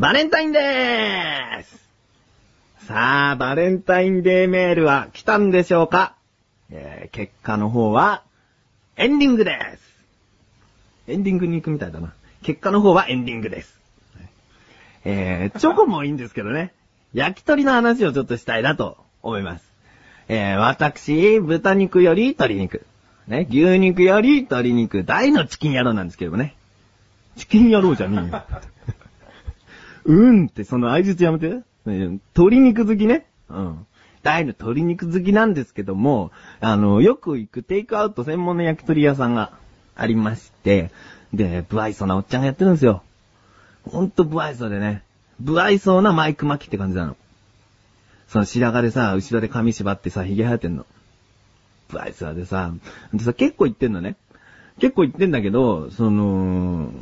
バレンタインデーすさあ、バレンタインデーメールは来たんでしょうか？えー、結果の方は、エンディングですエンディングに行くみたいだな。結果の方はエンディングです。えー、チョコもいいんですけどね。焼き鳥の話をちょっとしたいなと思います。えー、私、豚肉より鶏肉。ね、牛肉より鶏肉、大のチキン野郎なんですけどもね。チキン野郎じゃねえよ。うんって、その合図やめて。鶏肉好きね。うん。大の鶏肉好きなんですけども、あの、よく行くテイクアウト専門の焼き鳥屋さんがありまして、で、不愛想なおっちゃんがやってるんですよ。ほんと不愛想でね。不愛想なマイク巻きって感じなの。その白髪でさ、後ろで髪縛ってさ、髭生えてんの。不愛想でさ、でさ、結構言ってんのね。結構言ってんだけど、その、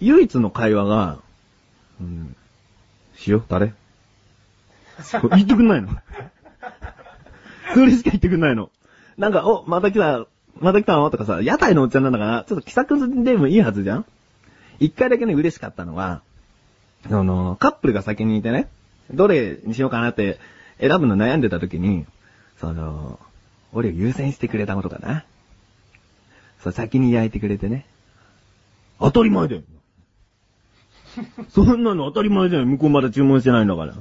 唯一の会話が、うん、しよ誰？これ言ってくんないの？それしか言ってくんないの？なんか、お、また来た、また来たの？とかさ、屋台のおっちゃんなんだから、ちょっと気さくでもいいはずじゃん？一回だけね、嬉しかったのは、その、カップルが先にいてね、どれにしようかなって選ぶの悩んでた時に、その、俺を優先してくれたことかな？そう、先に焼いてくれてね。当たり前だよ。そんなの当たり前じゃん。向こうまだ注文してないんだから。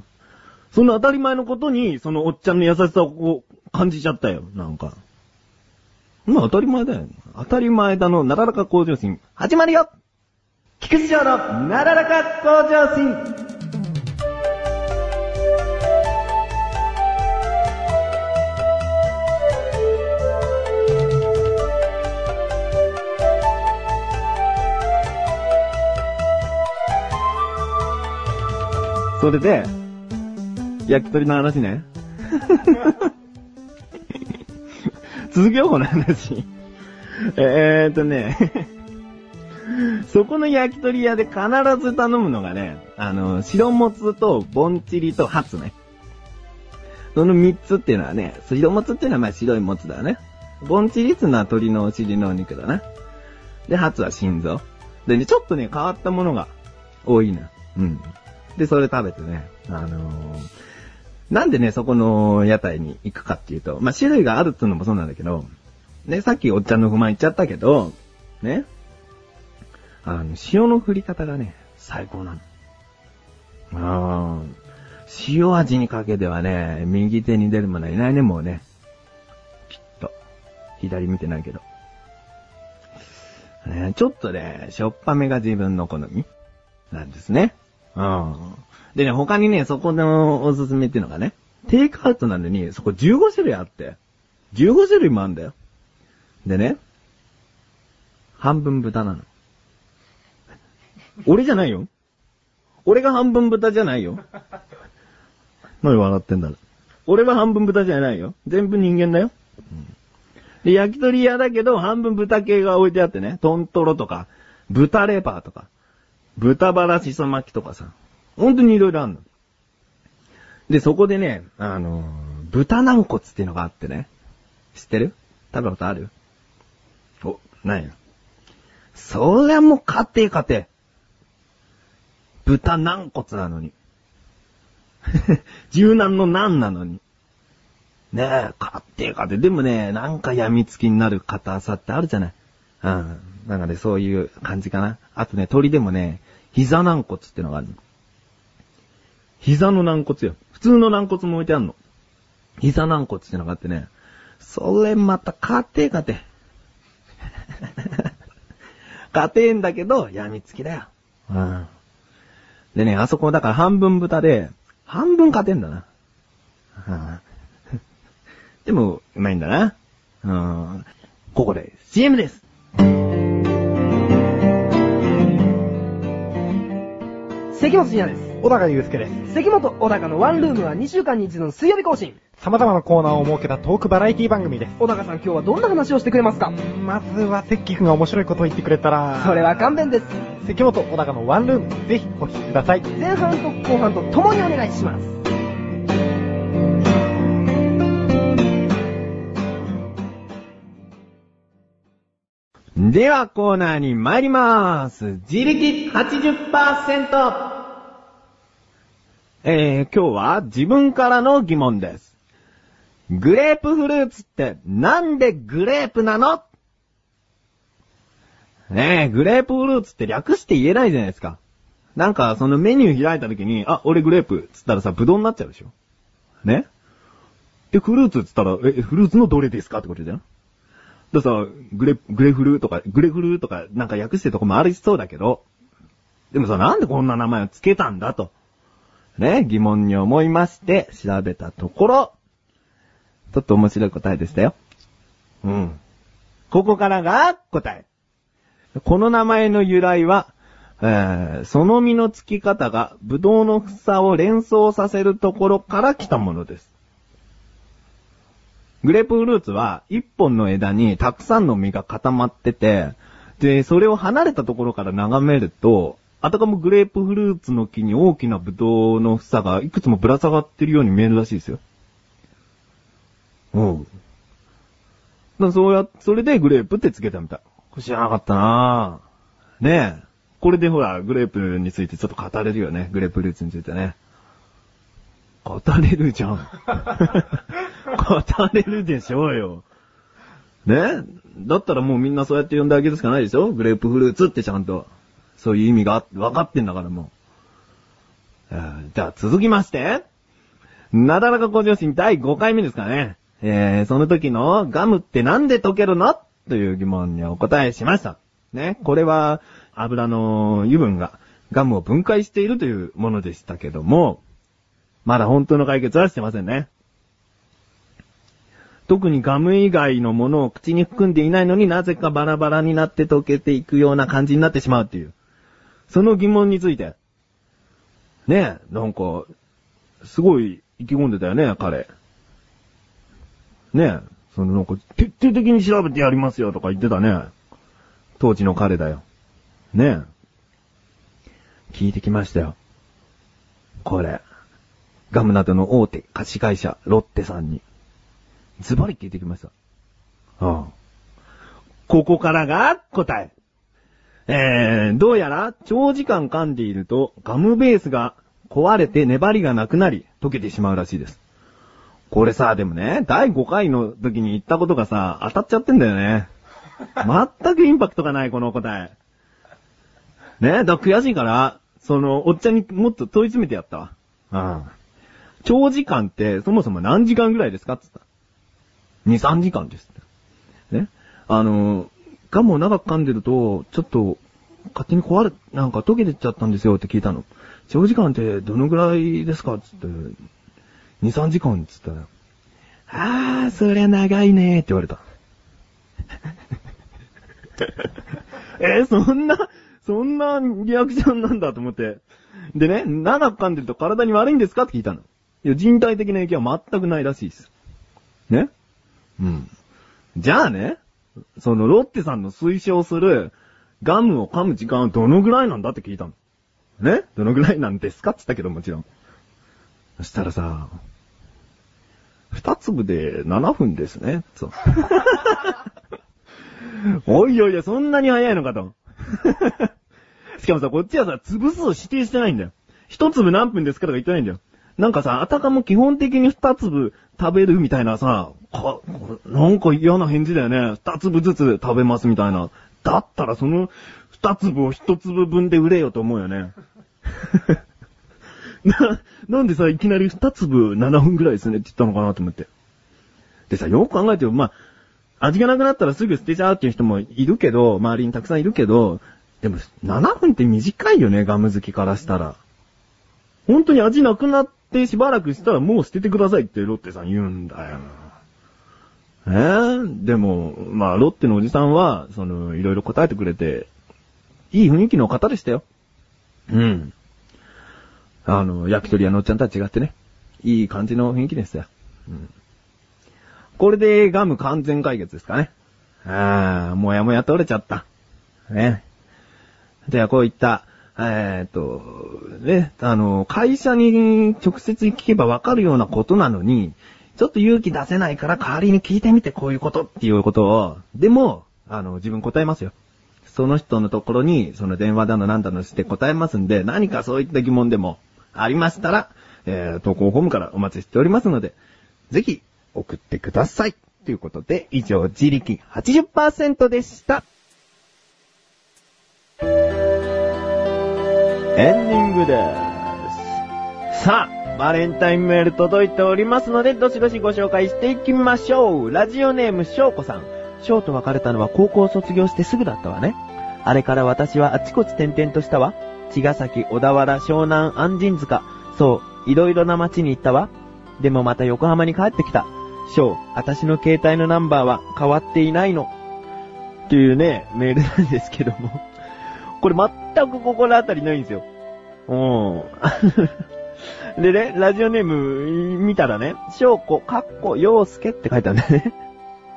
そんな当たり前のことに、そのおっちゃんの優しさをこう、感じちゃったよ。なんか。まあ当たり前だよ。当たり前だの、なだらか向上心。始まるよ菊池城のなだらか向上心それで、焼き鳥の話ね。続けよう、この話。えーっとね、そこの焼き鳥屋で必ず頼むのがね、あの、白もつとボンチリとハツね。その三つっていうのはね、白もつっていうのはまあ白いもつだね。ボンチリっていうのは鶏のお尻のお肉だな。で、ハツは心臓。でね、ちょっとね、変わったものが多いな。うん。で、それ食べてね、あのーなんでね、そこの屋台に行くかっていうと、まあ、種類があるっていうのもそうなんだけど、ね、さっきおっちゃんの不満言っちゃったけど、ね、あの、塩の振り方がね、最高なの。あー塩味にかけてはね、右手に出るものはいないね、もうね。きっと。左見てないけど。ね、ちょっとね、しょっぱめが自分の好みなんですね。うん。でね、他にね、そこのおすすめっていうのがね、テイクアウトなのに、そこ15種類あって、15種類もあんだよ。でね、半分豚なの。俺じゃないよ。俺が半分豚じゃないよ。何笑ってんだろ。俺は半分豚じゃないよ。全部人間だよ。で、焼き鳥屋だけど、半分豚系が置いてあってね、トントロとか、豚レバーとか、豚バラしそ巻きとかさ、本当にいろいろあるの。で、そこでね、あのー豚軟骨っていうのがあってね。知ってる？食べたことある？お、なんや。そりゃもう家庭家庭。豚軟骨なのに。柔軟の軟なのに。ねえ、買って買って。でもね、なんか病みつきになる硬さってあるじゃない。うん。なんかね、そういう感じかな。あとね、鳥でもね、膝軟骨ってのがあるの。膝の軟骨よ。普通の軟骨も置いてあるの。膝軟骨ってのがあってね、それまた家庭家庭。家庭んだけど、病みつきだよ。うん。でね、あそこだから半分豚で、半分家庭んだな。うん でも、うまいんだな。うん。ここで CM です。関本信也です。小高祐介です。関本小高のワンルームは2週間に一度の水曜日更新。様々なコーナーを設けたトークバラエティ番組です。小高さん今日はどんな話をしてくれますか？まずは、関君が面白いことを言ってくれたら、それは勘弁です。関本小高のワンルーム、ぜひお聞きください。前半と後半と共にお願いします。ではコーナーに参ります。自力80%。えー、今日は自分からの疑問です。グレープフルーツってなんでグレープなの？ねえ、グレープフルーツって略して言えないじゃないですか。なんか、そのメニュー開いた時に、あ、俺グレープっつったらさ、ブドウになっちゃうでしょ。ね？で、フルーツっつったら、え、フルーツのどれですかってことじゃんだからさ、グレ、グレフルとか、グレフルとか、なんか訳してるとこもありそうだけど、でもさ、なんでこんな名前をつけたんだと、ね、疑問に思いまして、調べたところ、ちょっと面白い答えでしたよ。うん。ここからが答え。この名前の由来は、えーその実の付き方がブドウの房を連想させるところから来たものです。グレープフルーツは一本の枝にたくさんの実が固まってて、で、それを離れたところから眺めると、あたかもグレープフルーツの木に大きなブドウの房がいくつもぶら下がってるように見えるらしいですよ。うん。そうや、それでグレープってつけたみたい。これ知らなかったなぁ。ねえ。これでほら、グレープについてちょっと語れるよね。グレープフルーツについてね。語れるじゃん。語れるでしょうよ。ねだったらもうみんなそうやって呼んであげるしかないでしょ？グレープフルーツってちゃんと。そういう意味があって、分かってんだからもう。じゃあ続きまして。なだらか向上心第5回目ですかね。えー、その時のガムってなんで溶けるの？という疑問にお答えしました。ね。これは油の油分がガムを分解しているというものでしたけども、まだ本当の解決はしてませんね。特にガム以外のものを口に含んでいないのになぜかバラバラになって溶けていくような感じになってしまうっていう。その疑問について。ねえ、なんか、すごい意気込んでたよね、彼。ねえ、そのなんか、徹底的に調べてやりますよとか言ってたね。当時の彼だよ。ねえ。聞いてきましたよ。これ。ガムなどの大手貸し会社、ロッテさんに。ズバリ聞いてきました。ああ。ここからが答え。えー、どうやら長時間噛んでいるとガムベースが壊れて粘りがなくなり溶けてしまうらしいです。これさ、でもね、第5回の時に言ったことがさ、当たっちゃってんだよね。全くインパクトがない、この答え。ね、だから悔しいから、その、おっちゃんにもっと問い詰めてやったわ。うん。長時間ってそもそも何時間ぐらいですかって言った。2、3時間ですって。ね。あの、ガムを長く噛んでると、ちょっと、勝手に壊れ、なんか溶けてっちゃったんですよって聞いたの。長時間ってどのぐらいですかつって、2、3時間つったら、あー、そりゃ長いねーって言われた。えーそんな、そんなリアクションなんだと思って。でね、長く噛んでると体に悪いんですかって聞いたの。いや、人体的な影響は全くないらしいです。ね？うん。じゃあね、そのロッテさんの推奨するガムを噛む時間はどのぐらいなんだって聞いたの。ね？どのぐらいなんですかって言ったけどもちろん。そしたらさ、二粒で7分ですね。そう。おいおいおい、そんなに早いのかと。しかもさ、こっちはさ、粒数を指定してないんだよ。一粒何分ですかとか言ってないんだよ。なんかさ、あたかも基本的に二粒食べるみたいなさ、かなんか嫌な返事だよね。二粒ずつ食べますみたいな。だったらその二粒を一粒分で売れよと思うよね。な、なんでさ、いきなり二粒7分ぐらいですねって言ったのかなと思って。でさ、よく考えてよ、まあ、味がなくなったらすぐ捨てちゃうっていう人もいるけど、周りにたくさんいるけど、でも、7分って短いよね、ガム好きからしたら。本当に味なくなってしばらくしたらもう捨ててくださいってロッテさん言うんだよ。えー、でも、まあ、ロッテのおじさんは、その、いろいろ答えてくれて、いい雰囲気の方でしたよ。うん。あの、焼き鳥屋のおっちゃんとは違ってね。いい感じの雰囲気でしたよ。うん。これでガム完全解決ですかね。ああ、もやもや取れちゃった。ね。では、こういった、えーっと、ね、あの、会社に直接聞けばわかるようなことなのに、ちょっと勇気出せないから代わりに聞いてみてこういうことっていうことを、でも、あの、自分答えますよ。その人のところに、その電話だのなんだのして答えますんで、何かそういった疑問でもありましたら、えー、投稿フォームからお待ちしておりますので、ぜひ送ってください。ということで、以上、自力80%でした。エンディングです。さあ、バレンタインメール届いておりますので、どしどしご紹介していきましょう。ラジオネーム、しょうこさん。しょうと別れたのは高校卒業してすぐだったわね。あれから私はあちこち転々としたわ。茅ヶ崎、小田原、湘南、安心塚。そう、いろいろな街に行ったわ。でもまた横浜に帰ってきた。しょう、私の携帯のナンバーは変わっていないの。っていうね、メールなんですけども。これ全く心当たりないんですよ。うん。でね、ラジオネーム見たらね、翔子、かっこ、陽介って書いてあるんだよね。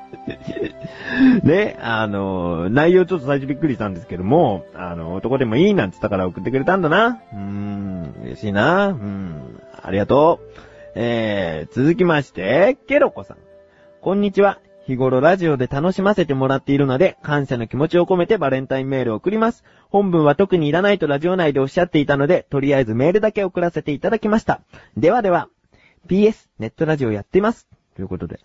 ね、あの、内容ちょっと最初びっくりしたんですけども、あの、男でもいいなんつったから送ってくれたんだな。うーん、嬉しいな。うん、ありがとう。えー、続きまして、ケロコさん。こんにちは。日頃ラジオで楽しませてもらっているので、感謝の気持ちを込めてバレンタインメールを送ります。本文は特にいらないとラジオ内でおっしゃっていたので、とりあえずメールだけ送らせていただきました。ではでは、PS、ネットラジオやっています。ということで。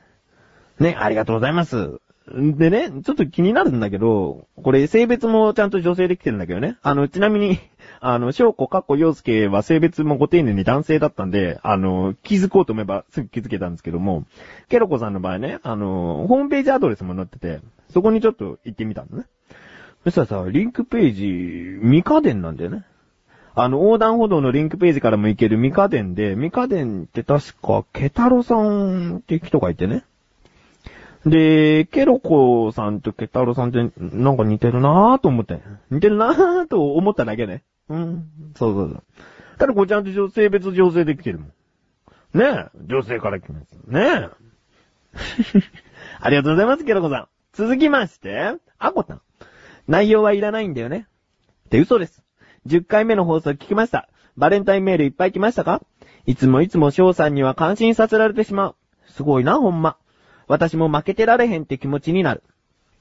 ね、ありがとうございます。でね、ちょっと気になるんだけど、これ性別もちゃんと女性で来てるんだけどね。あの、ちなみに、あの、翔子かっこ陽介は性別もご丁寧に男性だったんで、あの、気づこうと思えばすぐ気づけたんですけども、ケロコさんの場合ね、あの、ホームページアドレスも載ってて、そこにちょっと行ってみたのね。そしたらさ、リンクページ、ミカデンなんだよね。あの、横断歩道のリンクページからも行けるミカデンで、ミカデンって確か、ケタロさんって人がいてね。で、ケロコさんとケタロさんってなんか似てるなぁと思って。似てるなぁと思っただけね。うん。そうそうそう。ただこれちゃんと女性別女性で来てるもん。ねえ。女性から来ます。ねえ。ありがとうございます、ケロコさん。続きまして、アコタン。内容はいらないんだよね。って嘘です。10回目の放送聞きました。バレンタインメールいっぱい来ましたか？いつもいつも翔さんには感心させられてしまう。すごいな、ほんま。私も負けてられへんって気持ちになる。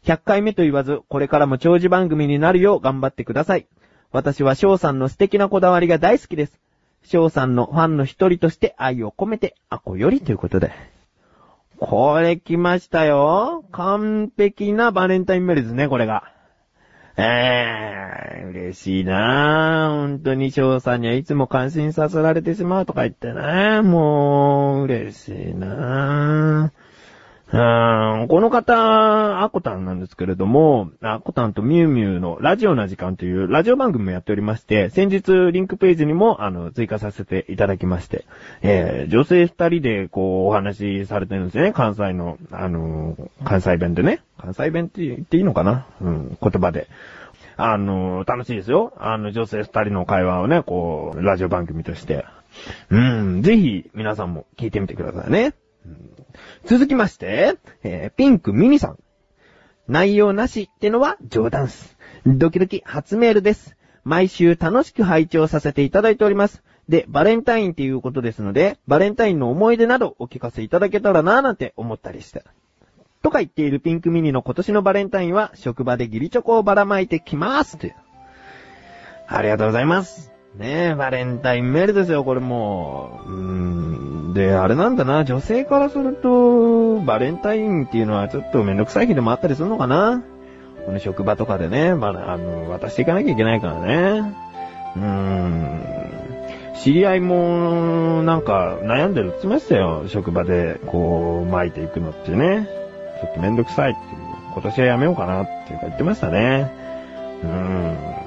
100回目と言わず、これからも長寿番組になるよう頑張ってください。私は翔さんの素敵なこだわりが大好きです。翔さんのファンの一人として愛を込めて、あこよりということで。これ来ましたよ。完璧なバレンタインメールですね、これが。えー、嬉しいなぁ。本当に翔さんにはいつも感心させられてしまうとか言ってね。もう、嬉しいなぁ。この方、アコタンなんですけれども、アコタンとミュウミュウのラジオな時間というラジオ番組もやっておりまして、先日リンクページにもあの追加させていただきまして、えー、女性二人でこうお話しされてるんですね、関西の、あのー関西弁でね。関西弁って言っていいのかな？うん、言葉で。あのー楽しいですよ。あの、女性二人の会話をね、こう、ラジオ番組として。うん、ぜひ、皆さんも聞いてみてくださいね。続きまして、えーピンクミニさん。内容なしってのは冗談っす。ドキドキ初メールです。毎週楽しく拝聴させていただいております。で、バレンタインっていうことですので、バレンタインの思い出などお聞かせいただけたらなぁなんて思ったりして。とか言っているピンクミニの今年のバレンタインは職場でギリチョコをばらまいてきますという。ありがとうございます。ねえ、バレンタインメールですよ、これもう。うーん。で、あれなんだな、女性からすると、バレンタインっていうのはちょっとめんどくさい日でもあったりするのかなこの職場とかでね、まあ、あの、渡していかなきゃいけないからね。うーん。知り合いも、なんか、悩んでるって言ってましたよ。職場で、こう、巻いていくのってね。ちょっとめんどくさいっていう。今年はやめようかなっていうか言ってましたね。うーん。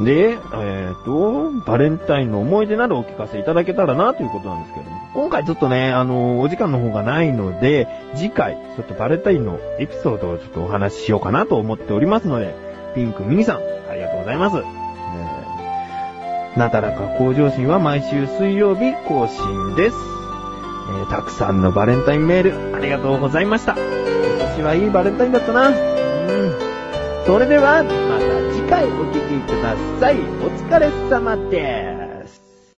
で、えっ、と、バレンタインの思い出などお聞かせいただけたらなということなんですけども。今回ちょっとね、あの、お時間の方がないので、次回、ちょっとバレンタインのエピソードをちょっとお話ししようかなと思っておりますので、ピンクミニさん、ありがとうございます。えなだらか向上心は毎週水曜日更新です。えーたくさんのバレンタインメール、ありがとうございました。今年はいいバレンタインだったな。うん。それでは、また回お聴きください。お疲れ様です。